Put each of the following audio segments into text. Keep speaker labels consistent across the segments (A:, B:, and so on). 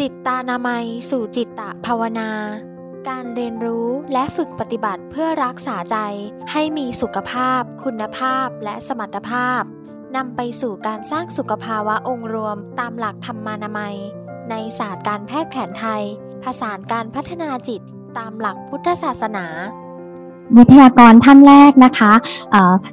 A: จิตตานามัย สู่จิตตะภาวนา การเรียนรู้และฝึกปฏิบัติเพื่อรักษาใจให้มีสุขภาพ คุณภาพและสมรรถภาพนำไปสู่การสร้างสุขภาวะองค์รวมตามหลักธรรมานามัย ในศาสตร์การแพทย์แผนไทย ผสานการพัฒนาจิตตามหลักพุทธศาสนา
B: วิทยากรท่านแรกนะคะ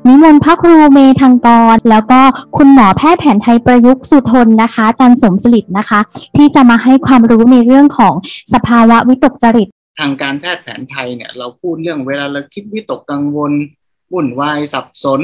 B: นิมนต์พระครูเมธังกร แล้วก็คุณหมอแพทย์แผนไทยประยุกต์สุทนนะคะจันสมสลิดนะคะ ที่จะมาให้ความรู้ในเรื่องของสภาวะวิตกจริต
C: ทางการแพทย์แผนไทยเนี่ยเราพูดเรื่องเวลาเราคิดวิตกกังวลวุ่นวายสับสน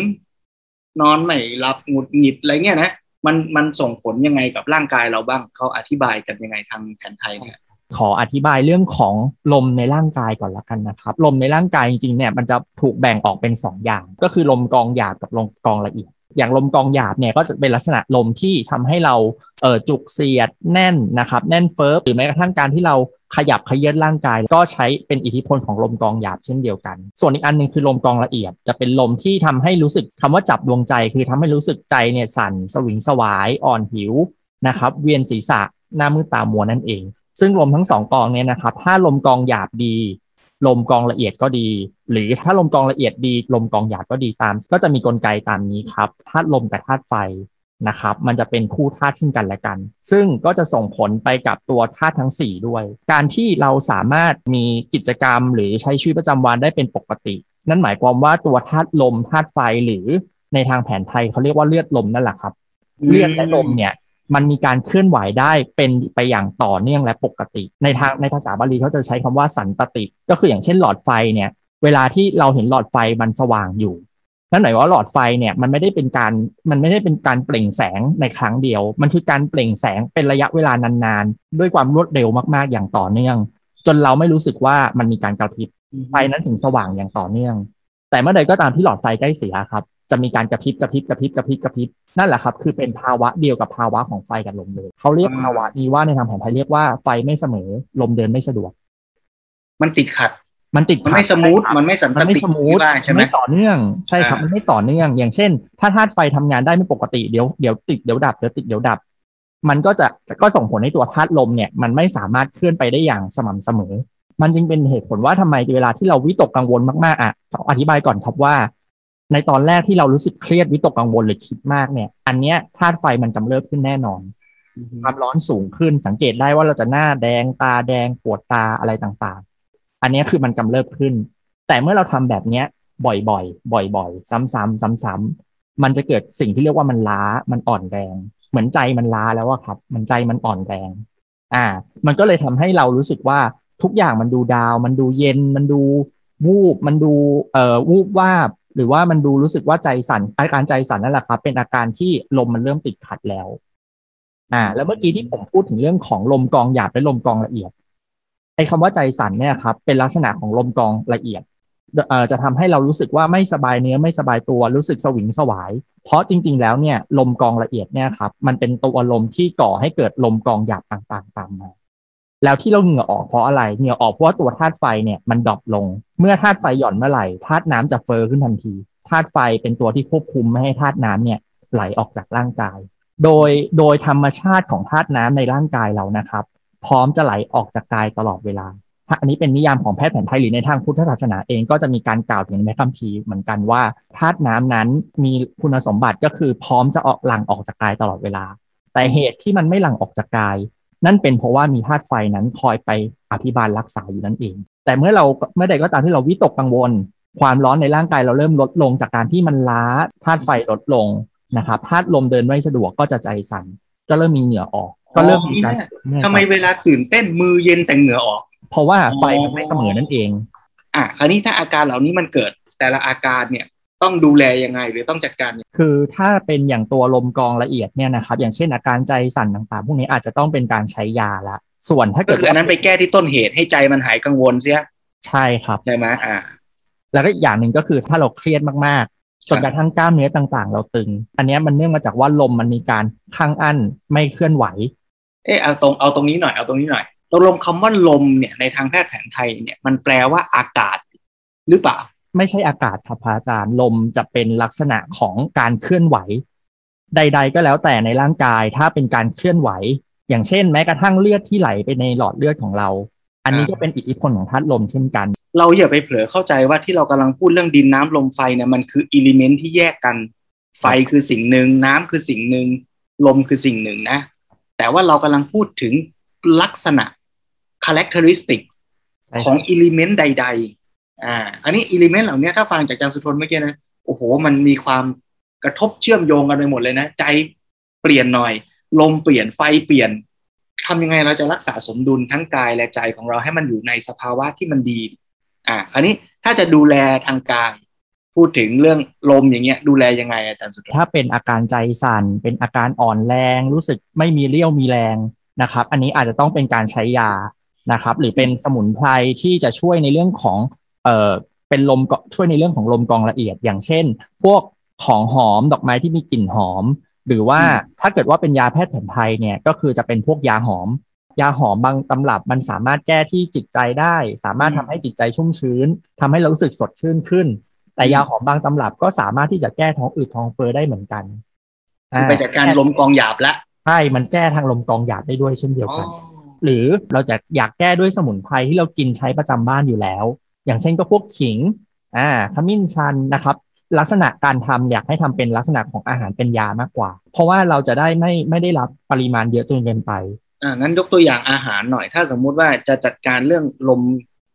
C: นอนไม่หลับหงุดหงิดอะไรเงี้ยนะมันมันส่งผลยังไงกับร่างกายเราบ้างเขาอธิบายกันยังไงทางแผนไทยเนี่ย
D: ขออธิบายเรื่องของลมในร่างกายก่อนละกันนะครับ ลมในร่างกายจริงๆเนี่ยมันจะถูกแบ่งออกเป็น 2 อย่าง ก็คือลมกองหยาบกับลมกองละเอียด อย่างลมกองหยาบเนี่ยก็จะเป็นลักษณะลมที่ทำให้เราเออจุกเสียดแน่นนะครับแน่นเฟิร์บหรือแม้กระทั่งการที่เราขยับขยื่นร่างกาย ก็ใช้เป็นอิทธิพลของลมกองหยาบเช่นเดียวกัน ส่วนอีกอันนึงคือลมกองละเอียด จะเป็นลมที่ทำให้รู้สึกคำว่าจับดวงใจ คือทำให้รู้สึกใจเนี่ยสั่นสวิงสวายอ่อนหิวนะครับเวียนศีรษะหน้ามืดตามัวนั่นเอง ซึ่งลมทั้งสองกองเนี่ยนะครับ ถ้าลมกองหยาบดี ลมกองละเอียดก็ดี หรือถ้าลมกองละเอียดดี ลมกองหยาบก็ดีตาม ก็จะมีกลไกตามนี้ครับธาตุลมกับธาตุไฟนะครับ มันจะเป็นคู่ธาตุซึ่งกันและกัน ซึ่งก็จะส่งผลไปกับตัวธาตุทั้ง 4 ด้วย การที่เราสามารถมีกิจกรรม หรือใช้ชีวิตประจำวันได้เป็นปกติ นั่นหมายความว่าตัวธาตุลมธาตุไฟหรือในทางแผนไทยเขาเรียกว่าเลือดลมนั่นแหละครับ เลือดและลมเนี่ย มันมีการเคลื่อนไหวได้เป็นไปอย่างต่อเนื่องและปกติ ในทางในภาษาบาลีเขาจะใช้คำว่าสันตติ ก็คืออย่างเช่นหลอดไฟเนี่ยเวลาที่เราเห็นหลอดไฟมันสว่างอยู่นั่นหมายว่าหลอดไฟเนี่ยมันไม่ได้เป็นการมันไม่ได้เป็นการเปล่งแสงในครั้งเดียว มันคือการเปล่งแสงเป็นระยะเวลานานๆ ด้วยความรวดเร็วมากๆ อย่างต่อเนื่อง จนเราไม่รู้สึกว่ามันมีการกระพริบไฟนั้นถึงสว่างอย่างต่อเนื่อง แต่เมื่อใดก็ตามที่หลอดไฟใกล้เสียครับ จะมีการกระพริบกระพริบกระพริบกระพริบกระพริบนั่นแหละครับ คือเป็นภาวะเดียวกับภาวะของไฟกับลมเลยเขาเรียกภาวะนี้ว่าในทางแผนไทยเรียกว่าไฟไม่เสมอลมเดินไม่สะดวก
C: มันติดขัด
D: มันติด
C: มันไม่ smooth มันไม่สัมพันธ์
D: ไม่ smooth ใช่ไหมไม่ต่อเนื่องใช่ครับมันไม่ต่อเนื่อง อย่างเช่น ถ้าธาตุไฟทำงานได้ไม่ปกติเดี๋ยวเดี๋ยวติดเดี๋ยวดับเดี๋ยวติดเดี๋ยวดับ มันก็จะก็ส่งผลให้ตัวธาตุลมเนี่ย มันไม่สามารถเคลื่อนไปได้อย่างสม่ำเสมอ มันจึงเป็นเหตุผลว่าทำไมเวลาที่เราวิตกกังวลมากๆอะอธิบายก่อนครับว่า ในตอนแรกที่เรารู้สึกเครียดวิตกกังวลหรือคิดมากเนี่ย อันเนี้ยธาตุไฟมันกำเริบขึ้นแน่นอนความร้อนสูงขึ้นสังเกตได้ว่าเราจะหน้าแดงตาแดงปวดตาอะไรต่างๆ อันนี้คือมันกำเริบขึ้น แต่เมื่อเราทำแบบเนี้ย บ่อยๆ บ่อยๆ ซ้ำๆซ้ำๆมันจะเกิดสิ่งที่เรียกว่ามันล้ามันอ่อนแรง เหมือนใจมันล้าแล้วว่าครับ มันใจมันอ่อนแรง อ่า มันก็เลยทำให้เรารู้สึกว่าทุกอย่างมันดูดาว มันดูเย็นมันดูวูบมันดูเอ่อวูบว่า หรือว่ามันดูรู้สึกว่าใจสั่นอาการใจสั่นนั่นแหละครับ เป็นอาการที่ลมมันเริ่มติดขัดแล้ว อ่า แล้วเมื่อกี้ที่ผมพูดถึงเรื่องของลมกองหยาบและลมกองละเอียดไอ้คาว่าใจสั่นเนี่ยครับ เป็นลักษณะของลมกองละเอียดเอ่อจะทำให้เรารู้สึกว่าไม่สบายเนื้อไม่สบายตัวรู้สึกสวิงสวาย เพราะจริง ๆ แล้วเนี่ยลมกองละเอียดเนี่ยครับ มันเป็นตัวลมที่ก่อให้เกิดลมกองหยาบต่างๆตามมาแล้วที่เราเหงื่อออกเพราะอะไรเหงื่อออกเพราะว่าตัวธาตุไฟเนี่ยมันดรอปลง เมื่อธาตุไฟหย่อนเมื่อไหร่ธาตุน้ำจะเฟอร์ขึ้นทันทีธาตุไฟเป็นตัวที่ควบคุมไม่ให้ธาตุน้ำเนี่ยไหลออกจากร่างกาย โดยโดยธรรมชาติของธาตุน้ำในร่างกายเรานะครับ พร้อมจะไหลออกจากกายตลอดเวลาอันนี้เป็นนิยามของแพทย์แผนไทยหรือในทางพุทธศาสนาเองก็จะมีการกล่าวถึงในคัมภีร์เหมือนกันว่าธาตุน้ำนั้นมีคุณสมบัติก็คือพร้อมจะออกหลั่งออกจากกายตลอดเวลา แต่เหตุที่มันไม่หลั่งออกจากกาย นั่นเป็นเพราะว่ามีธาตุไฟนั้นคอยไปอภิบาลรักษาอยู่นั่นเอง แต่เมื่อเราเมื่อใดก็ตามที่เราวิตกกังวล ความร้อนในร่างกายเราเริ่มลดลงจากการที่มันล้าธาตุไฟลดลงนะครับธาตุลมเดินไม่สะดวกก็จะใจสั่นก็เริ่มมีเหงื่อออก ก็เริ่มมีการ
C: ทำไมเวลาตื่นเต้นมือเย็นแต่เหงื่อออก
D: เพราะว่าไฟมันไม่เสมอนั่นเอง
C: อะคราวนี้ถ้าอาการเหล่านี้มันเกิดแต่ละอาการเนี่ย ต้องดูแลยังไง หรือต้องจัดการ
D: คือถ้าเป็นอย่างตัวลมกองละเอียดเนี่ยนะครับ อย่างเช่นอาการใจสั่นต่างๆ พวกนี้อาจจะต้องเป็นการใช้ยาละ ส่วนถ้าเกิด
C: อันนั้นไปแก้ที่ต้นเหตุให้ใจมันหายกังวลเสีย
D: ใช่ครับ
C: ใช่ไหมอ่า
D: แล้วก็อีกอย่างหนึ่งก็คือถ้าเราเครียดมากๆจนกระทั่งกล้ามเนื้อต่างๆ เราตึง อันนี้มันเนื่องมาจากว่าลมมันมีการค้างอั้นไม่เคลื่อนไหว
C: เออเอาตรงเอาตรงนี้หน่อยเอาตรงนี้หน่อยตกลงคำว่าลมเนี่ยในทางแพทย์แผนไทยเนี่ยมันแปลว่าอากาศหรือเปล่า
D: ไม่ใช่อากาศครับอาจารย์ลมจะเป็นลักษณะของการเคลื่อนไหว ใด ๆ ก็แล้วแต่ในร่างกายถ้าเป็นการเคลื่อนไหว อย่างเช่น แม้กระทั่งเลือดที่ไหลไปในหลอดเลือดของเรา อันนี้ก็เป็นอิทธิพลของธาตุลมเช่นกัน
C: เราอย่าไปเผลอเข้าใจว่าที่เรากำลังพูดเรื่องดินน้ำลมไฟเนี่ยมันคืออิเลเมนต์ที่แยกกัน ไฟคือสิ่งหนึ่งน้ำคือสิ่งหนึ่งลมคือสิ่งหนึ่งนะ แต่ว่าเรากำลังพูดถึงลักษณะ characteristic ของอิเลเมนต์ใดๆ อ่าอันนี้อิเลเมนต์เหล่านี้ถ้าฟังจากอาจารย์สุทนเมื่อกี้นะโอ้โห มันมีความกระทบเชื่อมโยงกันไปหมดเลยนะ ใจเปลี่ยนหน่อย ลมเปลี่ยนไฟเปลี่ยนทำยังไงเราจะรักษาสมดุลทั้งกายและใจของเราให้มันอยู่ในสภาวะที่มันดี อ่า คราวนี้ถ้าจะดูแลทางกาย พูดถึงเรื่องลมอย่างเงี้ย ดูแลยังไงอาจารย์สุทน
D: ถ้าเป็นอาการใจสั่นเป็นอาการอ่อนแรง รู้สึกไม่มีเรี่ยวมีแรงนะครับ อันนี้อาจจะต้องเป็นการใช้ยานะครับ หรือเป็นสมุนไพรที่จะช่วยในเรื่องของ เอ่อเป็นลมเกาะช่วยในเรื่องของลมกรองละเอียด อย่างเช่น พวกของหอมดอกไม้ที่มีกลิ่นหอม หรือว่าถ้าเกิดว่าเป็นยาแพทย์แผนไทยเนี่ยก็คือจะเป็นพวกยาหอม ยาหอมบางตำรับมันสามารถแก้ที่จิตใจได้ สามารถทำให้จิตใจชุ่มชื้นทำให้เรารู้สึกสดชื่นขึ้น แต่ยาหอมบางตำรับก็สามารถที่จะแก้ท้องอืดท้องเฟ้อได้เหมือนกัน
C: คือไปจากการลมกองหยาบละ
D: ใช่มันแก้ทางลมกรองหยาบได้ด้วยเช่นเดียว
C: อ๋อ
D: กัน หรือเราจะอยากแก้ด้วยสมุนไพรที่เรากินใช้ประจำบ้านอยู่แล้ว อย่างเช่นก็พวกขิงอ่าขมิ้นชันนะครับ ลักษณะการทำอยากให้ทำเป็นลักษณะของอาหารเป็นยามากกว่า เพราะว่าเราจะได้ไม่ไม่ได้รับปริมาณเยอะจนเกินไป
C: อ่างั้นยกตัวอย่างอาหารหน่อย ถ้าสมมุติว่าจะจัดการเรื่องลม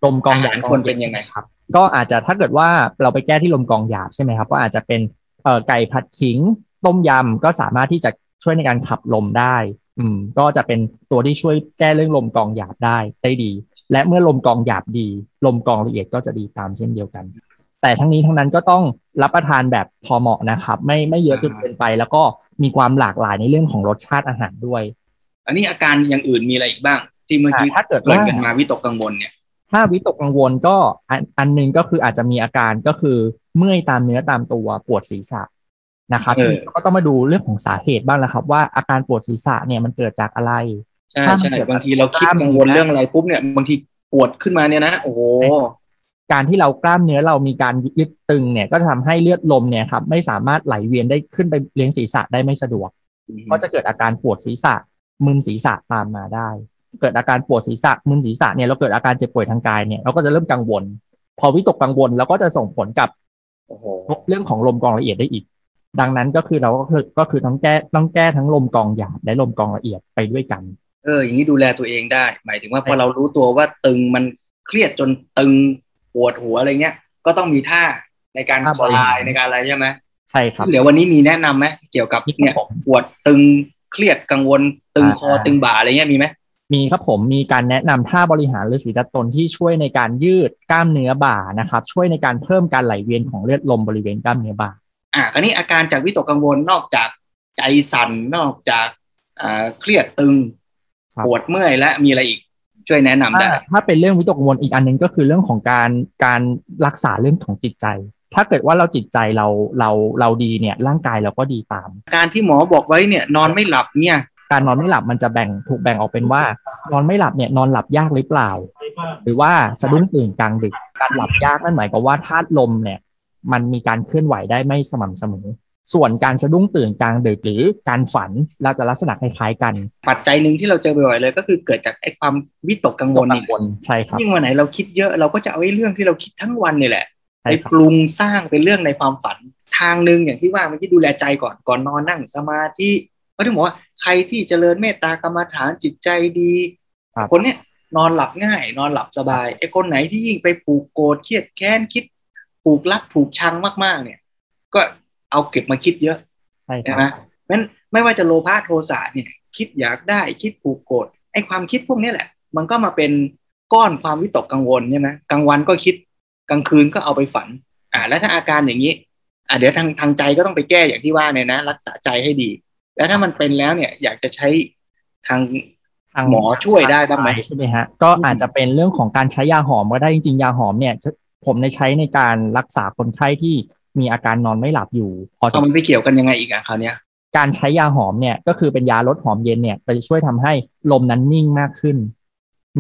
D: ลมกรองหยาบ
C: อาหารควรเป็นยังไง
D: ครับ ก็อาจจะถ้าเกิดว่าเราไปแก้ที่ลมกรองหยาบใช่ไหมครับก็อาจจะเป็นเอ่อไก่ผัดขิง ต้มยำก็สามารถที่จะช่วยในการขับลมได้ อืม ก็จะเป็นตัวที่ช่วยแก้เรื่องลมกรองหยาบได้ได้ดี และเมื่อลมกรองหยาบดี ลมกรองละเอียดก็จะดีตามเช่นเดียวกัน แต่ทั้งนี้ทั้งนั้นก็ต้องรับประทานแบบพอเหมาะนะครับ ไม่ไม่เยอะจนเกินไป แล้วก็มีความหลากหลายในเรื่องของรสชาติอาหารด้วย
C: อันนี้อาการอย่างอื่นมีอะไรอีกบ้าง ที่เมื่อกี้
D: อ่าถ้าเกิด
C: เกิด
D: ว่า
C: กันมาวิตกกังวลเนี่ย
D: ถ้าวิตกกังวลก็อันอันหนึงก็คืออาจจะมีอาการก็คือเมื่อยตามเนื้อตามตัวปวดศีรษะนะครับ
C: เออ
D: ทีนี้ก็ต้องมาดูเรื่องของสาเหตุบ้างแล้วครับ ว่าอาการปวดศีรษะเนี่ยมันเกิดจากอะไร
C: ใช่
D: ถ้ามัน
C: ใช่
D: เกิด
C: บางทีเราคิด
D: กล้าม
C: กังวล
D: เนื้อ
C: เรื่องอะไรปุ๊บเนี่ยบางทีปวดขึ้นมาเนี่ยนะโอ้โห
D: การที่เรากล้ามเนื้อเรามีการยึดตึงเนี่ย ก็จะทำให้เลือดลมเนี่ยครับไม่สามารถไหลเวียนได้ขึ้นไปเลี้ยงศีรษะได้ไม่สะดวก ก็จะเกิดอาการปวดศีรษะมึนศีรษะตามมาได้ เกิดอาการปวดศีรษะมึนศีรษะเนี่ยเราเกิดอาการเจ็บป่วยทางกายเนี่ยเราก็จะเริ่มกังวล พอวิตกกังวลเราก็จะส่งผลกับ
C: โอ้โห
D: เรื่องของลมกรองละเอียดได้อีก ดังนั้นก็คือเราก็คือก็คือต้องแก้ต้องแก้ทั้งลมกรองหยาบและลมกรองละเอียดไปด้วยกัน
C: เอออย่างนี้ดูแลตัวเองได้ หมายถึงว่าพอเรารู้ตัวว่าตึงมันเครียดจนตึงปวดหัวอะไรเงี้ย ก็ต้องมีท่าในการ
D: ท่า
C: ค
D: บริ
C: ลา
D: หาร
C: ยในการอะไรใช่ไหม
D: ใช่ครับ
C: เดี๋ยววันนี้มีแนะนำไหมเกี่ยวกับ
D: มีครับ
C: เนี่ย
D: ผม
C: ปวดตึงเครียดกังวล ตึง
D: อ่า
C: คอตึงบ่าอะไรเงี้ยมีไหม
D: มีครับผมมีการแนะนำท่าบริหารฤาษีตะตนที่ช่วยในการยืดกล้ามเนื้อบ่านะครับ ช่วยในการเพิ่มการไหลเวียนของเลือดลมบริเวณกล้ามเนื้อบ่า
C: อ่าคราวนี้อาการจากวิตกกังวลนอกจากใจสั่นนอกจากอ่าเครียดตึง
D: ครับ
C: ปวดเมื่อยและมีอะไรอีกช่วยแนะนำได้
D: ถ้าถ้าเป็นเรื่องวิตกกังวลอีกอันหนึงก็คือเรื่องของการการรักษาเรื่องของจิตใจ ถ้าเกิดว่าเราจิตใจเราเราเราดีเนี่ยร่างกายเราก็ดีตาม
C: การที่หมอบอกไว้เนี่ยนอนไม่หลับเนี่ย
D: การนอนไม่หลับมันจะแบ่งถูกแบ่งออกเป็นว่า นอนไม่หลับเนี่ยนอนหลับยากหรือเปล่า หรือว่าสะดุ้งตื่นกลางดึก การหลับยากนั่นหมายความว่าธาตุลมเนี่ยมันมีการเคลื่อนไหวได้ไม่สม่ำเสมอ ส่วนการสะดุ้งตื่นกลางดึกหรือการฝันเราจะลักษณะคล้ายๆกัน
C: ปัจจัยหนึ่งที่เราเจอบ่อยๆเลย ก็คือเกิดจากไอ้ความวิตกกังวล
D: กั
C: นี่
D: งวลใช่ครับ
C: ยิ่งวันไหนเราคิดเยอะเราก็จะเอาไอ้เรื่องที่เราคิดทั้งวันนี่แหละ
D: ใช่
C: ไป
D: ครับ
C: ปรุงสร้างเป็นเรื่องในความฝัน ทางหนึ่งอย่างที่ว่าเมื่อกี้ดูแลใจก่อนก่อนนอนนั่งสมาธิเขาถึงบอกว่าใครที่เจริญเมตตากรรมฐานจิตใจดี
D: ครับ
C: คนเนี้ยนอนหลับง่าย นอนหลับสบายไอ้คนไหนที่ยิ่งไปผูกโกรธเครียดแค้นคิด ผูกรักผูกชังมากๆ เนี่ย ก็ เอาเก็บมาคิดเยอะ
D: ใช่ค
C: ใช่
D: รับ
C: ไหมงั้นไม่ว่าจะโลภะโทสะเนี่ยคิดอยากได้คิดผูกโกรธไอ้ความคิดพวกนี้แหละ มันก็มาเป็นก้อนความวิตกกังวลใช่ไหมกลางวันก็คิดกลางคืนก็เอาไปฝัน อ่า แล้วถ้าอาการอย่างนี้อ่าเดี๋ยวทางทางใจก็ต้องไปแก้อย่างที่ว่าเนี่ยนะ รักษาใจให้ดี แล้วถ้ามันเป็นแล้วเนี่ยอยากจะใช้ทาง
D: ทาง
C: หมอช่วยได้บ้างไหม
D: ใช่ไหมฮะก็อาจจะเป็นเรื่องของการใช้ยาหอมก็ได้จริงๆยาหอมเนี่ย ผมในใช้ในการรักษาคนไข้ที่ มีอาการนอนไม่หลับอยู่พอส
C: เอา
D: ม
C: มันไปเกี่ยวกันยังไงอีกอะคราวเนี้ย
D: การใช้ยาหอมเนี่ยก็คือเป็นยาลดหอมเย็นเนี่ยจะช่วยทำให้ลมนั้นนิ่งมากขึ้น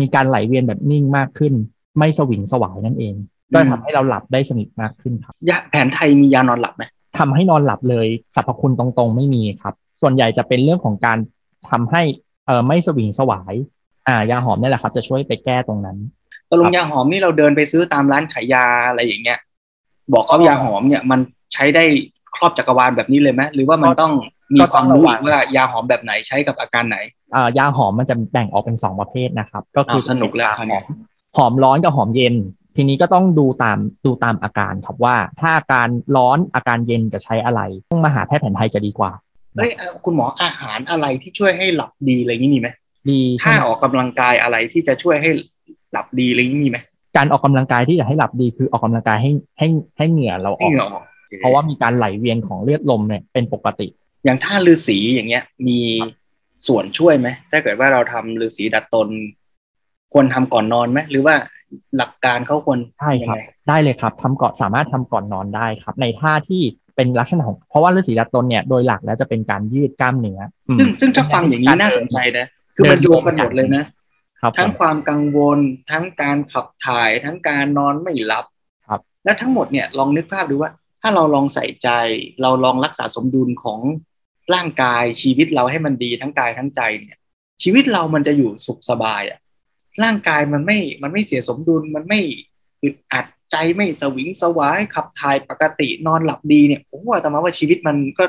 D: มีการไหลเวียนแบบนิ่งมากขึ้น ไม่สวิงสวายนั่นเองก็ทำให้เราหลับได้สนิทมากขึ้นครับ
C: ยาแผนไทยมียานอนหลับไหม
D: ทำให้นอนหลับเลยสรรพคุณตรงๆ ไม่มีครับ ส่วนใหญ่จะเป็นเรื่องของการทำให้เออไม่สวิงสวายอ่ายาหอมนี่แหละครับ จะช่วยไปแก้ตรงนั้น
C: ตกลงยาหอมนี่เราเดินไปซื้อตามร้านขายยาอะไรอย่างเงี้ย บอกเขายาหอมเนี่ยมันใช้ได้ครอบจักรวาลแบบนี้เลยไหมหรือว่ามันต้องมีความรู้อีกว่ายาหอมแบบไหนใช้กับอาการไหน
D: อ่ายาหอมมันจะแบ่งออกเป็นสองประเภทนะครับ ก็คือา
C: วสนุกแล้ว
D: ยา
C: คราว
D: ห
C: นี้
D: อมหอมร้อนกับหอมเย็น ทีนี้ก็ต้องดูตามดูตามอาการครับว่า ถ้าอาการร้อนอาการเย็นจะใช้อะไรต้องมาหาแพทย์แผนไทยจะดีกว่า
C: เอ้ยอะคุณหมออาหารอะไรที่ช่วยให้หลับดีอะไรอย่างนี้มีไหม
D: ดีใช่
C: ท่า
D: ไหม
C: ออกกำลังกายอะไรที่จะช่วยให้หลับดีอะไรอย่างนี้มีไหม
D: การออกกำลังกายที่จะให้หลับดีคือออกกำลังกายให้ให้ให้เหงื่อเราอ
C: ให้
D: อก
C: เหงื่อออก
D: เพราะว่ามีการไหลเวียนของเลือดลมเนี่ยเป็นปกติ
C: อย่างท่าฤาษีอย่างเงี้ย มีส่วนช่วยไหมถ้าเกิดว่าเราทำฤาษีดัดตน ควรทำก่อนนอนไหมหรือว่าหลักการเขาควร
D: ใช่ครับ
C: ยังไง
D: ได้เลยครับทำก่อนสามารถทำก่อนนอนได้ครับ ในท่าที่เป็นลักษณะของเพราะว่าฤาษีดัดตนเนี่ยโดยหลักแล้วจะเป็นการยืดกล้ามเนื้ออืม
C: ซึ่งซึ่งถ้าฟังอย่างนี้น่าสนใจนะคือมันโยงกันหมดเลยนะ
D: ครับ
C: ทั้ง
D: ผม
C: ความกังวล ทั้งการขับถ่าย ทั้งการนอนไม่หลับ
D: ครับ
C: และทั้งหมดเนี่ยลองนึกภาพดูว่า ถ้าเราลองใส่ใจ เราลองรักษาสมดุลของร่างกายชีวิตเราให้มันดีทั้งกายทั้งใจเนี่ย ชีวิตเรามันจะอยู่สุขสบายอะร่างกายมันไม่มันไม่เสียสมดุลมันไม่อึดอัดใจไม่สวิงสวายขับถ่ายปกตินอนหลับดีเนี่ยผมว่าแต่มาว่าชีวิตมันก็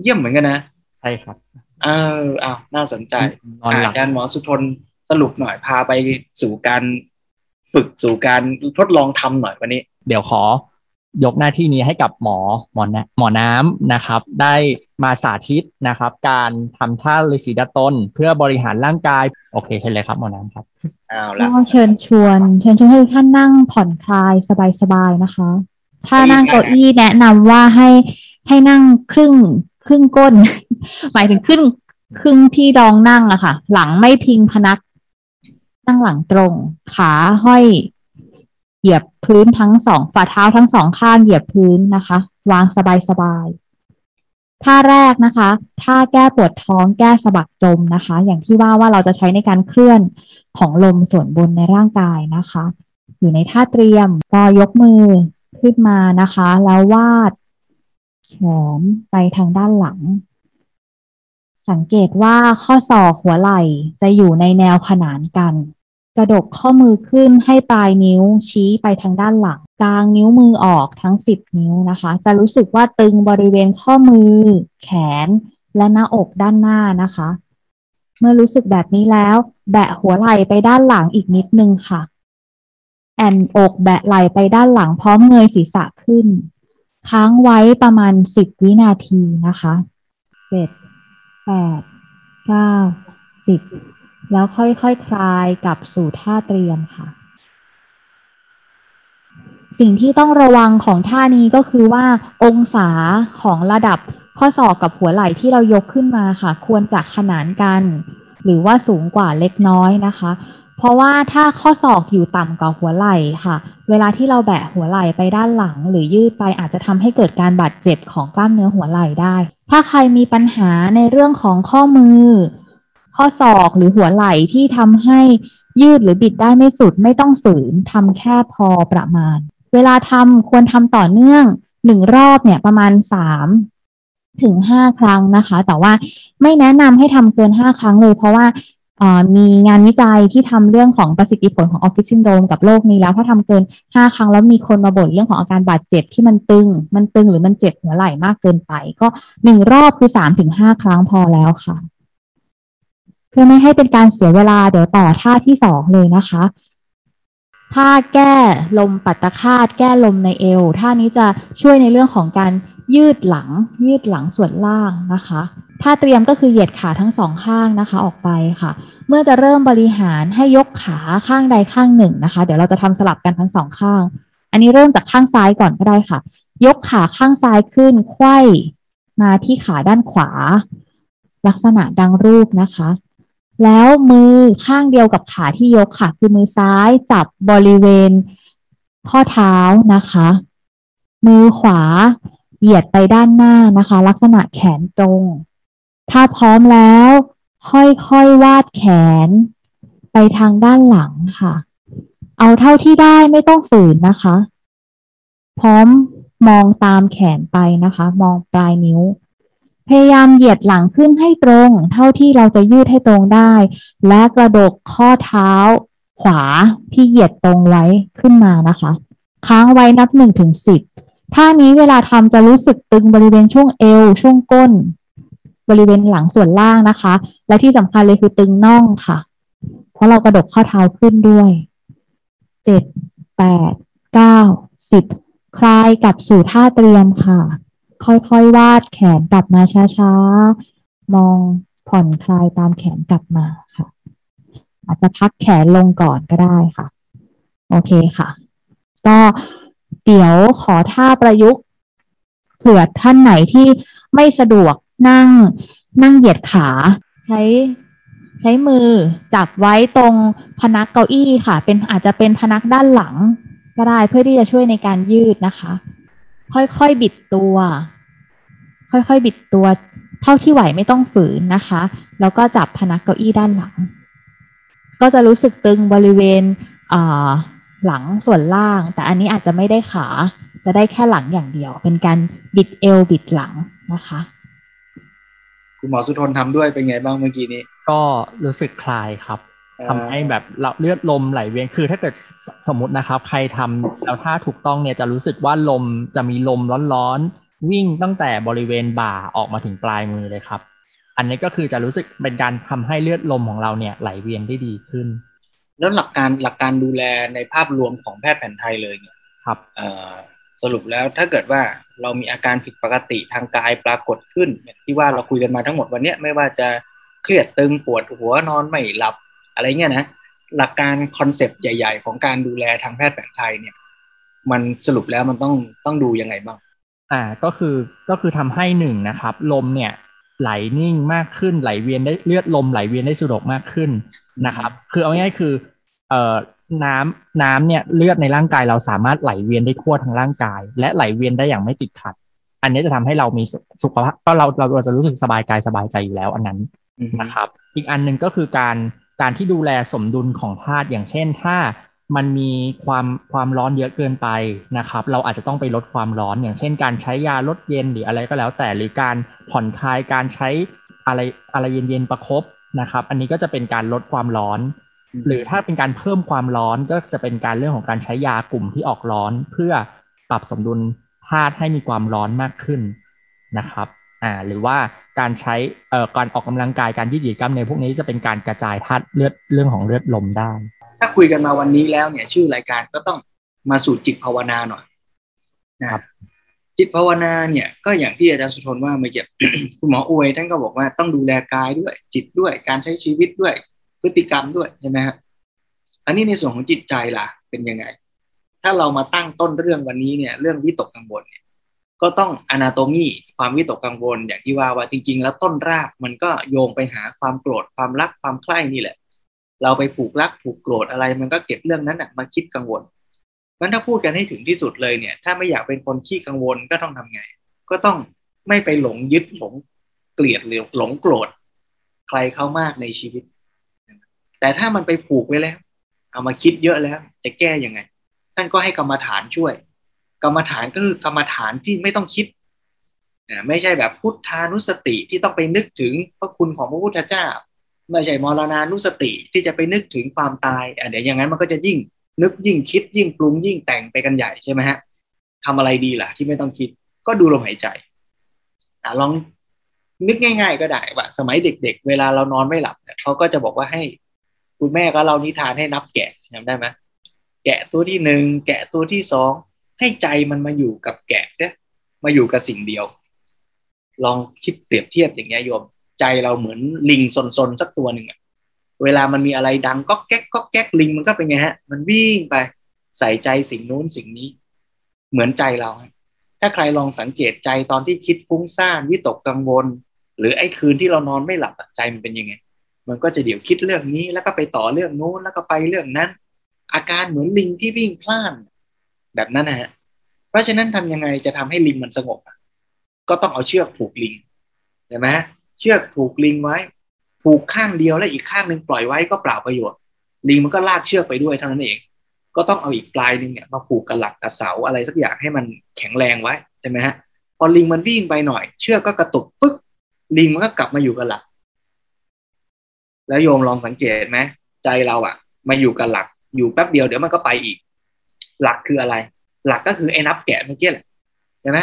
C: เยี่ยมเหมือนกันนะ
D: ใช่ครับ
C: เอออ้าวน่าสนใจ
D: นอนหลับ
C: อาจารย์หมอสุทน สรุปหน่อยพาไปสู่การฝึกสู่การทดลองทำหน่อยวันนี้
D: เดี๋ยวขอยกหน้าที่นี้ให้กับหมอหมอนะหมอน้ำนะครับ ได้มาสาธิตนะครับ การทำท่าฤาษีดัดตนเพื่อบริหารร่างกาย โอเคใช่เลยครับหมอน้ำครับ
C: อ้าวละ
B: ก็เชิญชวน เชิญชวนให้ทุกท่านนั่งผ่อนคลายสบายๆนะคะ ถ้านั่งเก้าอี้แนะนำว่าให้ให้นั่งครึ่งครึ่งก้น หมายถึงครึ่งครึ่งที่รองนั่งอะค่ะ หลังไม่พิงพนัก นั่งหลังตรง ขาห้อย เหยียบพื้นทั้งสองฝ่าเท้าทั้งสองข้างเหยียบพื้นนะคะ วางสบายๆท่าแรกนะคะท่าแก้ปวดท้องแก้สะบักจมนะคะ อย่างที่ว่าว่าเราจะใช้ในการเคลื่อนของลมส่วนบนในร่างกายนะคะ อยู่ในท่าเตรียมก็ยกมือขึ้นมานะคะ แล้ววาดแขนไปทางด้านหลัง สังเกตว่าข้อศอกหัวไหล่จะอยู่ในแนวขนานกัน กระดกข้อมือขึ้นให้ปลายนิ้วชี้ไปทางด้านหลังกลางนิ้วมือออกทั้ง 10 นิ้วนะคะ จะรู้สึกว่าตึงบริเวณข้อมือ แขน และหน้าอกด้านหน้านะคะ เมื่อรู้สึกแบบนี้แล้ว แบะหัวไหล่ไปด้านหลังอีกนิดนึงค่ะ แอนอกแบะไหล่ไปด้านหลังพร้อมเงยศีรษะขึ้น ค้างไว้ประมาณ 10 วินาทีนะคะเจ็ดแปดเก้าสิบ แล้วค่อยๆคคลายกลับสู่ท่าเตรียมค่ะ สิ่งที่ต้องระวังของท่านี้ก็คือว่าองศาของระดับข้อศอกกับหัวไหล่ที่เรายกขึ้นมาค่ะ ควรจะขนานกัน หรือว่าสูงกว่าเล็กน้อยนะคะ เพราะว่าถ้าข้อศอกอยู่ต่ำกว่าหัวไหล่ค่ะ เวลาที่เราแบะหัวไหล่ไปด้านหลัง หรือยืดไปอาจจะทำให้เกิดการบาดเจ็บของกล้ามเนื้อหัวไหล่ได้ ถ้าใครมีปัญหาในเรื่องของข้อมือ ข้อศอกหรือหัวไหล่ที่ทำให้ยืดหรือบิดได้ไม่สุดไม่ต้องฝืนทำแค่พอประมาณ เวลาทำควรทำต่อเนื่องหนึ่งรอบเนี่ยประมาณสามถึงห้าครั้งนะคะ แต่ว่าไม่แนะนำให้ทำเกินห้าครั้งเลย เพราะว่ามีงานวิจัยที่ทำเรื่องของประสิทธิผลของออฟฟิศซินโดรมกับโรคนี้แล้วถ้าทำเกินห้าครั้งแล้วมีคนมาบ่นเรื่องของอาการบาดเจ็บที่มันตึง มันตึงหรือมันเจ็บหัวไหล่มากเกินไป ก็หนึ่งรอบคือสามถึงห้าครั้งพอแล้วค่ะ เพื่อไม่ให้เป็นการเสียเวลาเดี๋ยวต่อท่าที่สองเลยนะคะท่าแก้ลมปัตคาตแก้ลมในเอวท่านี้จะช่วยในเรื่องของการยืดหลัง ยืดหลังส่วนล่างนะคะท่าเตรียมก็คือเหยียดขาทั้งสองข้างนะคะออกไปค่ะ เมื่อจะเริ่มบริหารให้ยกขาข้างใดข้างหนึ่งนะคะ เดี๋ยวเราจะทำสลับกันทั้งสองข้าง อันนี้เริ่มจากข้างซ้ายก่อนก็ได้ค่ะ ยกขาข้างซ้ายขึ้นไขว้มาที่ขาด้านขวา ลักษณะดังรูปนะคะ แล้วมือข้างเดียวกับขาที่ยกค่ะ คือมือซ้ายจับบริเวณข้อเท้านะคะ มือขวาเหยียดไปด้านหน้านะคะ ลักษณะแขนตรง ถ้าพร้อมแล้ว ค่อยๆวาดแขน ไปทางด้านหลังค่ะ เอาเท่าที่ได้ไม่ต้องฝืนนะคะ พร้อมมองตามแขนไปนะคะ มองปลายนิ้ว พยายามเหยียดหลังขึ้นให้ตรง เท่าที่เราจะยืดให้ตรงได้ และกระดกข้อเท้าขวาที่เหยียดตรงไว้ขึ้นมานะคะ ค้างไว้นับหนึ่งถึงสิบท่านี้เวลาทำจะรู้สึกตึงบริเวณช่วงเอว ช่วงก้น บริเวณหลังส่วนล่างนะคะ และที่สำคัญเลยคือตึงน่องค่ะ เพราะเรากระดกข้อเท้าขึ้นด้วยเจ็ดแปดเก้าสิบคลายกลับสู่ท่าเตรียมค่ะ ค่อยๆ วาดแขนกลับมาช้าๆ มองผ่อนคลายตามแขนกลับมาค่ะ อาจจะพักแขนลงก่อนก็ได้ค่ะ โอเคค่ะ ก็เดี๋ยวขอท่าประยุกต์เผื่อท่านไหนที่ไม่สะดวกนั่งนั่งเหยียดขา ใช้ใช้มือจับไว้ตรงพนักเก้าอี้ค่ะ เป็นอาจจะเป็นพนักด้านหลังก็ได้เพื่อที่จะช่วยในการยืดนะคะ ค่อยๆบิดตัว ค่อยๆบิดตัว เท่าที่ไหวไม่ต้องฝืนนะคะ แล้วก็จับพนักเก้าอี้ด้านหลัง ก็จะรู้สึกตึงบริเวณหลังส่วนล่าง แต่อันนี้อาจจะไม่ได้ขา จะได้แค่หลังอย่างเดียว เป็นการบิดเอวบิดหลังนะคะ
C: คุณหมอสุทนทำด้วยเป็นไงบ้างเมื่อกี้นี้
D: ก็รู้สึกคลายครับ ทำให้แบบเลือดลมไหลเวียนคือถ้าเกิดสมมตินะครับใครทำแล้วถ้าถูกต้องเนี่ยจะรู้สึกว่าลมจะมีลมร้อนๆ วิ่งตั้งแต่บริเวณบ่าออกมาถึงปลายมือเลยครับ อันนี้ก็คือจะรู้สึกเป็นการทำให้เลือดลมของเราเนี่ยไหลเวียนได้ดีขึ้น
C: แล้วหลักการหลักการดูแลในภาพรวมของแพทย์แผนไทยเลยเนี่ย
D: ครับ
C: สรุปแล้วถ้าเกิดว่าเรามีอาการผิดปกติทางกายปรากฏขึ้น ที่ว่าเราคุยกันมาทั้งหมดวันนี้ไม่ว่าจะเครียดตึงปวดหัวนอนไม่หลับ อะไรเงี้ยนะหลักการคอนเซปต์ใหญ่ ๆ ของการดูแลทางแพทย์แผนไทยเนี่ย มันสรุปแล้วมันต้องต้องดูยังไงบ้าง
D: อ่าก็คือก็คือทำให้หนึ่งนะครับ ลมเนี่ยไหลนิ่งมากขึ้นไหลเวียนได้เลือดลมไหลเวียนได้สะดวกมากขึ้นนะครับ คือเอาง่ายๆคือเอ่อน้ำน้ำเนี่ยเลือดในร่างกายเราสามารถไหลเวียนได้ทั่วทั้งร่างกาย และไหลเวียนได้อย่างไม่ติดขัด อันนี้จะทำให้เรามีสุขภาพก็เราเราจะรู้สึกสบายกายสบายใจอยู่แล้วอันนั้นนะครับ อีกอันหนึ่งก็คือการ การที่ดูแลสมดุลของธาตุอย่างเช่น ถ้ามันมีความความร้อนเยอะเกินไปนะครับ เราอาจจะต้องไปลดความร้อน อย่างเช่น การใช้ยาลดเย็นหรืออะไรก็แล้วแต่หรือการผ่อนคลายการใช้อะไรอะไรเย็นๆประครบนะครับ อันนี้ก็จะเป็นการลดความร้อน หรือถ้าเป็นการเพิ่มความร้อนก็จะเป็นการเรื่องของการใช้ยากลุ่มที่ออกร้อน เพื่อปรับสมดุลธาตุให้มีความร้อนมากขึ้นนะครับ อ่าหรือว่าการใช้เอ่อการออกกำลังกายการยืดหยุ่นกล้ามเนื้อพวกนี้จะเป็นการกระจายธาตุเลือดเรื่องของเลือดลมได้
C: ถ้าคุยกันมาวันนี้แล้วเนี่ย ชื่อรายการก็ต้องมาสู่จิตภาวนาหน่อยนะครับจิตภาวนาเนี่ย ก็อย่างที่อาจารย์สุทนว่าเมื่อกี้คุณหมออวยท่านก็บอกว่าต้องดูแลกายด้วย จิตด้วยการใช้ชีวิตด้วย พฤติกรรมด้วยใช่ไหมครับอันนี้ในส่วนของจิตใจล่ะเป็นยังไง ถ้าเรามาตั้งต้นเรื่องวันนี้เนี่ย เรื่องวิตกกังวลเนี่ย ก็ต้องอนาโตมีความวิตกกังวลอย่างที่ว่าว่าจริง ๆ แล้วต้นรากมันก็โยงไปหาความโกรธความรักความใคร่นี่แหละ เราไปผูกรักผูกโกรธอะไร มันก็เก็บเรื่องนั้นมาคิดกังวลงั้นถ้าพูดกันให้ถึงที่สุดเลยเนี่ย ถ้าไม่อยากเป็นคนขี้กังวลก็ต้องทำไง ก็ต้องไม่ไปหลงยึดหลงเกลียดหรือหลงโกรธ ใครเข้ามากในชีวิต แต่ถ้ามันไปผูกไว้แล้ว เอามาคิดเยอะแล้ว จะแก้ยังไงท่านก็ให้กรรมฐานช่วย กรรมฐานก็คือกรรมฐานที่ไม่ต้องคิดไม่ใช่แบบพุทธานุสติที่ต้องไปนึกถึงพระคุณของพระพุทธเจ้า ไม่ใช่มรณานุสติที่จะไปนึกถึงความตายเดี๋ยวอย่างนั้นมันก็จะยิ่งนึกยิ่งคิดยิ่งปรุงยิ่งแต่งไปกันใหญ่ใช่ไหมฮะทำอะไรดีล่ะที่ไม่ต้องคิดก็ดูลมหายใจอลองนึกง่าย ๆ ก็ได้ว่าสมัยเด็กๆเวลาเรานอนไม่หลับเนี่ยเขาก็จะบอกว่าให้คุณแม่ก็เรานิทานให้นับแกะจำได้ไหมแกะตัวที่หนึ่งแกะตัวที่สอง ให้ใจมันมาอยู่กับแกะเสียมาอยู่กับสิ่งเดียว ลองคิดเปรียบเทียบอย่างเงี้ยโยม ใจเราเหมือนลิงซนๆสักตัวหนึ่งอะเวลามันมีอะไรดังก็แก๊กก็แก๊กลิงมันก็เป็นไงฮะ มันวิ่งไปใส่ใจสิ่งนู้นสิ่งนี้ เหมือนใจเราถ้าใครลองสังเกตใจตอนที่คิดฟุ้งซ่านวิตกกังวล หรือไอ้คืนที่เรานอนไม่หลับใจมันเป็นยังไง มันก็จะเดี๋ยวคิดเรื่องนี้แล้วก็ไปต่อเรื่องโน้นแล้วก็ไปเรื่องนั้น อาการเหมือนลิงที่วิ่งพล่าน แบบนั้นนะฮะเพราะฉะนั้นทำยังไงจะทำให้ลิงมันสงบก็ต้องเอาเชือกผูกลิงใช่ไหมเชือกผูกลิงไว้ ผูกข้างเดียวแล้วอีกข้างหนึ่งปล่อยไว้ก็เปล่าประโยชน์ ลิงมันก็ลากเชือกไปด้วยเท่านั้นเอง ก็ต้องเอาอีกปลายหนึ่งเนี่ยมาผูกกับหลักกับเสาอะไรสักอย่างให้มันแข็งแรงไว้ใช่ไหมฮะพอลิงมันวิ่งไปหน่อย เชือกก็กระตุกปึ๊กลิงมันก็กลับมาอยู่กับหลัก แล้วโยมลองสังเกตไหมใจเราอะมาอยู่กับหลัก อยู่แป๊บเดียวเดี๋ยวมันก็ไปอีก หลักคืออะไร หลักก็คือไอ้นับแกะเมื่อกี้แหละใช่ไหม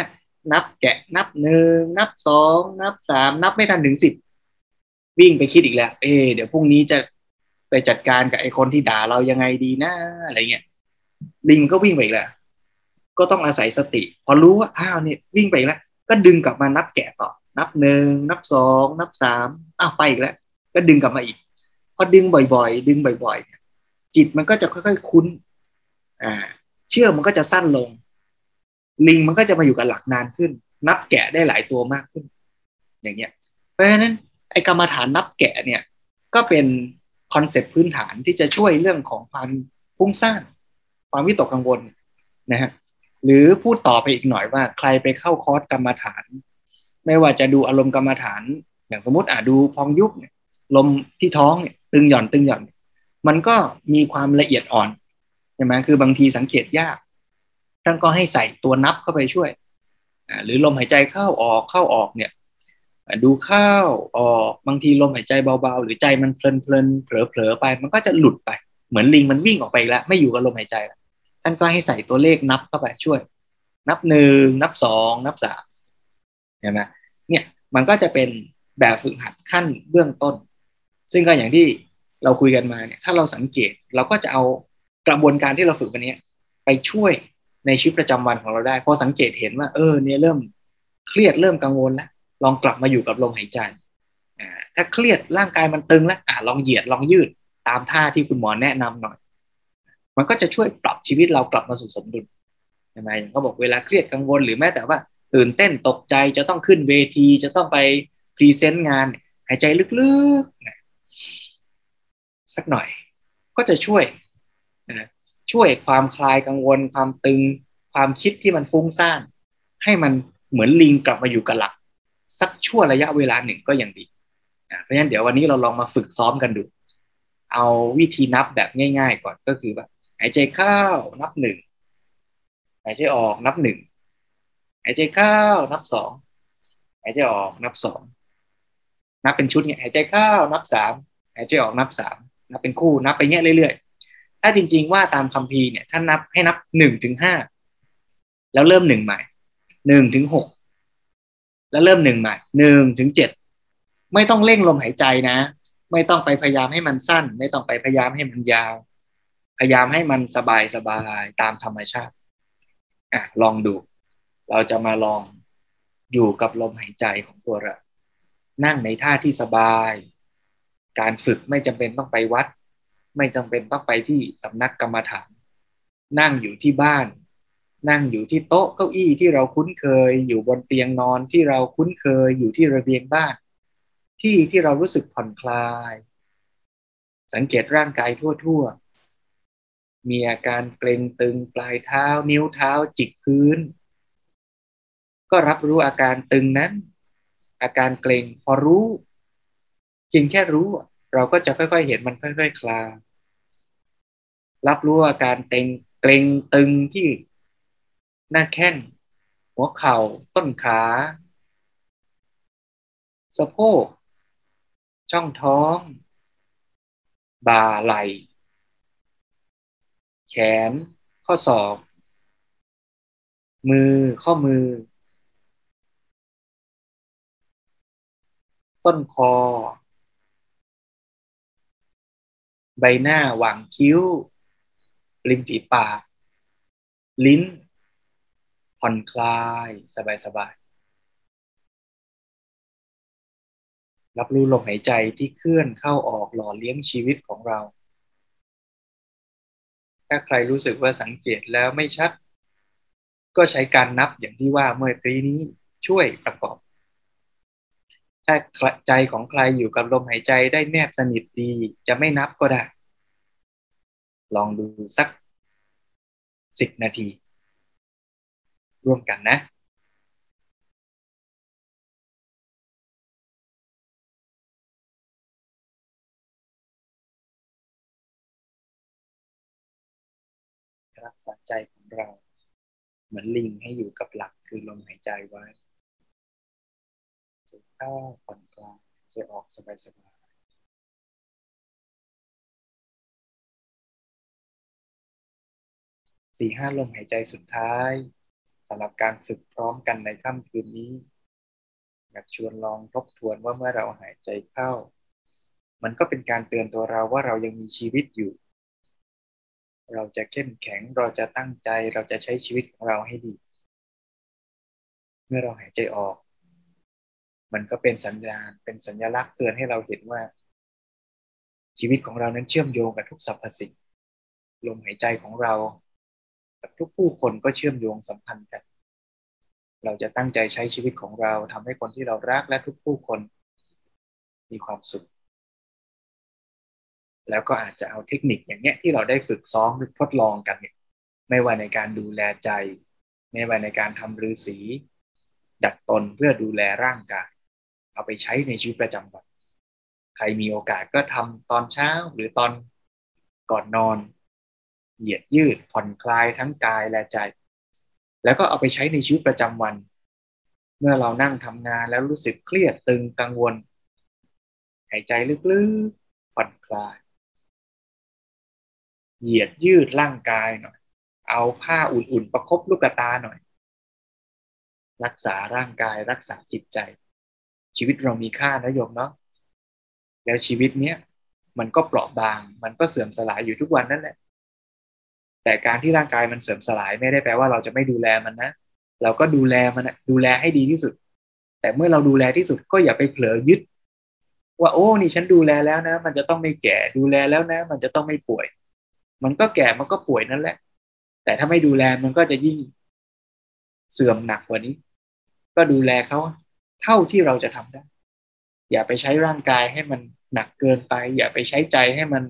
C: นับแกะนับหนึ่งนับสองนับสามนับไม่ทันถึงสิบวิ่งไปคิดอีกแล้วเออเดี๋ยวพรุ่งนี้จะไปจัดการกับไอ้คนที่ด่าเรายังไงดีนะอะไรเงี้ยลิงก็วิ่งไปอีกแล้วก็ต้องอาศัยสติ พอรู้ว่าอ้าวเนี่ยวิ่งไปอีกแล้วก็ดึงกลับมานับแกะต่อ นับหนึ่งนับสองนับสามอ้าวไปอีกแล้วก็ดึงกลับมาอีก พอดึงบ่อยๆ ดึงบ่อยๆ จิตมันก็จะค่อยๆ คุ้น อ่า เชือกมันก็จะสั้นลง ลิงมันก็จะมาอยู่กับหลักนานขึ้น นับแกะได้หลายตัวมากขึ้น อย่างเงี้ย เพราะฉะนั้นไอ้กรรมฐานนับแกะเนี่ย ก็เป็น concept พื้นฐานที่จะช่วยเรื่องของความฟุ้งซ่านความวิตกกังวลนะฮะหรือพูดต่อไปอีกหน่อยว่าใครไปเข้าคอร์สกรรมฐาน ไม่ว่าจะดูอารมณ์กรรมฐาน อย่างสมมติอ่าดูพองยุบเนี่ยลมที่ท้องเนี่ยตึงหย่อนตึงหย่อน มันก็มีความละเอียดอ่อน ใช่ไหมคือบางทีสังเกตยาก ท่านก็ให้ใส่ตัวนับเข้าไปช่วย หรือลมหายใจเข้าออกเข้าออกเนี่ย ดูเข้าออกบางทีลมหายใจเบาๆ หรือใจมันเพลินเพลินเผลอเผลอไป มันก็จะหลุดไป เหมือนลิงมันวิ่งออกไปแล้ว ไม่อยู่กับลมหายใจแล้วท่านก็ให้ใส่ตัวเลขนับเข้าไปช่วย นับหนึ่งนับสองนับสามเห็นไหมเนี่ยมันก็จะเป็นแบบฝึกหัดขั้นเบื้องต้น ซึ่งก็อย่างที่เราคุยกันมาเนี่ย ถ้าเราสังเกตเราก็จะเอา กระบวนการที่เราฝึกวันนี้ไปช่วยในชีวิตประจำวันของเราได้พอสังเกตเห็นว่า เออเนี่ยเริ่มเครียดเริ่มกังวลแล้วลองกลับมาอยู่กับลมหายใจถ้าเครียดร่างกายมันตึงแล้วอ่าลองเหยียดลองยืดตามท่าที่คุณหมอแนะนำหน่อย มันก็จะช่วยปรับชีวิตเรากลับมาสู่สมดุลใช่ไหมเขาบอกเวลาเครียดกังวลหรือแม้แต่ว่าตื่นเต้นตกใจจะต้องขึ้นเวที จะต้องไป present งาน หายใจลึกๆสักหน่อย ก็จะช่วย ช่วยความคลายกังวล ความตึง ความคิดที่มันฟุ้งซ่าน ให้มันเหมือนลิงกลับมาอยู่กับหลัก สักชั่วระยะเวลาหนึ่งก็ยังดีเพราะฉะนั้นเดี๋ยววันนี้เราลองมาฝึกซ้อมกันดู เอาวิธีนับแบบง่าย ๆ ก่อนก็คือแบบหายใจเข้านับหนึ่งหายใจออกนับหนึ่งหายใจเข้านับสองหายใจออกนับสองนับเป็นชุดเนี่ยหายใจเข้านับสามหายใจออกนับสามนับเป็นคู่นับไปเงี้ยเรื่อยๆ ถ้าจริง ๆ ว่าตามคัมภีร์เนี่ยท่านนับให้นับหนึ่งถึงห้าแล้วเริ่มหนึ่งใหม่หนึ่งถึงหกแล้วเริ่มหนึ่งใหม่หนึ่งถึงเจ็ดไม่ต้องเร่งลมหายใจนะ ไม่ต้องไปพยายามให้มันสั้น ไม่ต้องไปพยายามให้มันยาว พยายามให้มันสบายสบายตามธรรมชาติอะลองดู เราจะมาลองอยู่กับลมหายใจของตัวเรานั่งในท่าที่สบาย การฝึกไม่จำเป็นต้องไปวัด ไม่จำเป็นต้องไปที่สำนักกรรมฐาน นั่งอยู่ที่บ้าน นั่งอยู่ที่โต๊ะเก้าอี้ที่เราคุ้นเคย อยู่บนเตียงนอนที่เราคุ้นเคย อยู่ที่ระเบียงบ้าน ที่ที่เรารู้สึกผ่อนคลาย สังเกตร่างกายทั่วๆ มีอาการเกร็งตึงปลายเท้า นิ้วเท้า จิกพื้น ก็รับรู้อาการตึงนั้น อาการเกร็งพอรู้เพียงแค่รู้เราก็จะค่อยๆ เห็นมันค่อยๆ คลา รับรู้อาการเต็งเกร็งตึงที่หน้าแข้งหัวเข่าต้นขาสะโพกช่องท้อง บ่าไหล่แขน ข้อศอก มือข้อมือ ต้นคอ ใบหน้าหว่างคิ้ว ริมฝีปาก ลิ้น ผ่อนคลาย สบายๆรับรู้ลมหายใจที่เคลื่อนเข้าออกหล่อเลี้ยงชีวิตของเรา ถ้าใครรู้สึกว่าสังเกตแล้วไม่ชัด ก็ใช้การนับอย่างที่ว่าเมื่อกี้นี้ช่วยประกอบ ถ้าใจของใครอยู่กับลมหายใจได้แนบสนิทดีจะไม่นับก็ได้ ลองดูสักสิบนาที ร่วมกันนะรักษาใจของเรา เหมือนลิงให้อยู่กับหลักคือลมหายใจไว้เข้าผ่อนคลายใจออกสบาย สี่ห้าลมหายใจสุดท้ายสำหรับการฝึกพร้อมกันในค่ำคืนนี้อยากชวนลองทบทวนว่าเมื่อเราหายใจเข้า มันก็เป็นการเตือนตัวเราว่าเรายังมีชีวิตอยู่ เราจะเข้มแข็งเราจะตั้งใจเราจะใช้ชีวิตของเราให้ดี เมื่อเราหายใจออก มันก็เป็นสัญญาณเป็นสัญลักษณ์เตือนให้เราเห็นว่า ชีวิตของเรานั้นเชื่อมโยงกับทุกสรรพสิ่งลมหายใจของเรา กับทุกผู้คนก็เชื่อมโยงสัมพันธ์กัน เราจะตั้งใจใช้ชีวิตของเราทำให้คนที่เรารักและทุกผู้คน มีความสุข แล้วก็อาจจะเอาเทคนิคอย่างเนี้ยที่เราได้ฝึกซ้อมหรือทดลองกันเนี่ยไม่ว่าในการดูแลใจ ไม่ว่าในการทำฤาษีดัดตนเพื่อดูแลร่างกาย เอาไปใช้ในชีวิตประจำวัน ใครมีโอกาสก็ทำตอนเช้าหรือตอนก่อนนอน เหยียดยืดผ่อนคลายทั้งกายและใจ แล้วก็เอาไปใช้ในชีวิตประจำวัน เมื่อเรานั่งทำงานแล้วรู้สึกเครียดตึงกังวล หายใจลึกๆผ่อนคลาย เหยียดยืดร่างกายหน่อย เอาผ้าอุ่นๆ ประคบลูกตาหน่อย รักษาร่างกายรักษาจิตใจ ชีวิตเรามีค่านะโยมเนาะแล้วชีวิตเนี้ยมันก็เปราะบาง มันก็เสื่อมสลายอยู่ทุกวันนั่นแหละ แต่การที่ร่างกายมันเสื่อมสลายไม่ได้แปลว่าเราจะไม่ดูแลมันนะ เราก็ดูแลมันดูแลให้ดีที่สุด แต่เมื่อเราดูแลที่สุดก็อย่าไปเผลอยึด ว่าโอ้นี่ฉันดูแลแล้วนะ มันจะต้องไม่แก่ดูแลแล้วนะ มันจะต้องไม่ป่วย มันก็แก่มันก็ป่วยนั่นแหละ แต่ถ้าไม่ดูแลมันก็จะยิ่งเสื่อมหนักกว่านี้ ก็ดูแลเขาเท่าที่เราจะทำได้ อย่าไปใช้ร่างกายให้มันหนักเกินไป อย่าไปใช้ใจให้มัน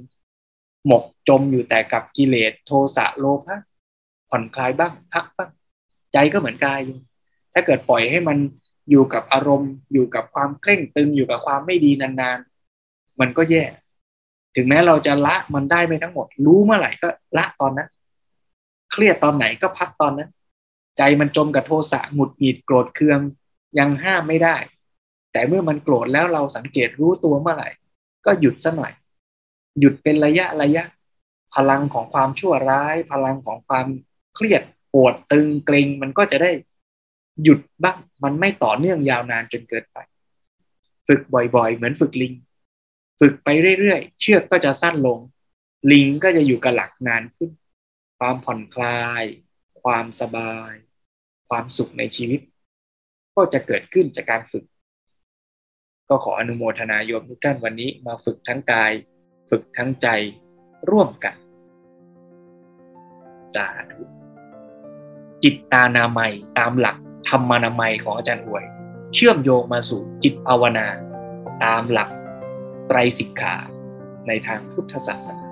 C: หมกจมอยู่แต่กับกิเลสโทสะโลภะผ่อนคลายบ้าง พักบ้าง ใจก็เหมือนกายอยู่ถ้าเกิดปล่อยให้มันอยู่กับอารมณ์ อยู่กับความเคร่งตึงอยู่กับความไม่ดีนานๆ มันก็แย่ ถึงแม้เราจะละมันได้ไม่ทั้งหมด รู้เมื่อไหร่ก็ละตอนนั้น เครียดตอนไหนก็พักตอนนั้น ใจมันจมกับโทสะหงุดหงิดโกรธเคืองยังห้ามไม่ได้ แต่เมื่อมันโกรธแล้วเราสังเกตรู้ตัวเมื่อไหร่ ก็หยุดซะหน่อย หยุดเป็นระยะระยะ พลังของความชั่วร้าย พลังของความเครียดปวดตึงเกรงมันก็จะได้หยุดบ้างมันไม่ต่อเนื่องยาวนานจนเกินไป ฝึกบ่อยๆ เหมือนฝึกลิง ฝึกไปเรื่อยๆ เชือกก็จะสั้นลง ลิงก็จะอยู่กับหลักนานขึ้น ความผ่อนคลาย ความสบาย ความสุขในชีวิต ก็จะเกิดขึ้นจากการฝึก ก็ขออนุโมทนาโยมทุกท่านวันนี้มาฝึกทั้งกาย ฝึกทั้งใจร่วมกัน สาธุ จิตตานามัยตามหลักธรรมานามัยของอาจารย์อวย เชื่อมโยงมาสู่จิตภาวนา ตามหลักไตรสิกขาในทางพุทธศาสนา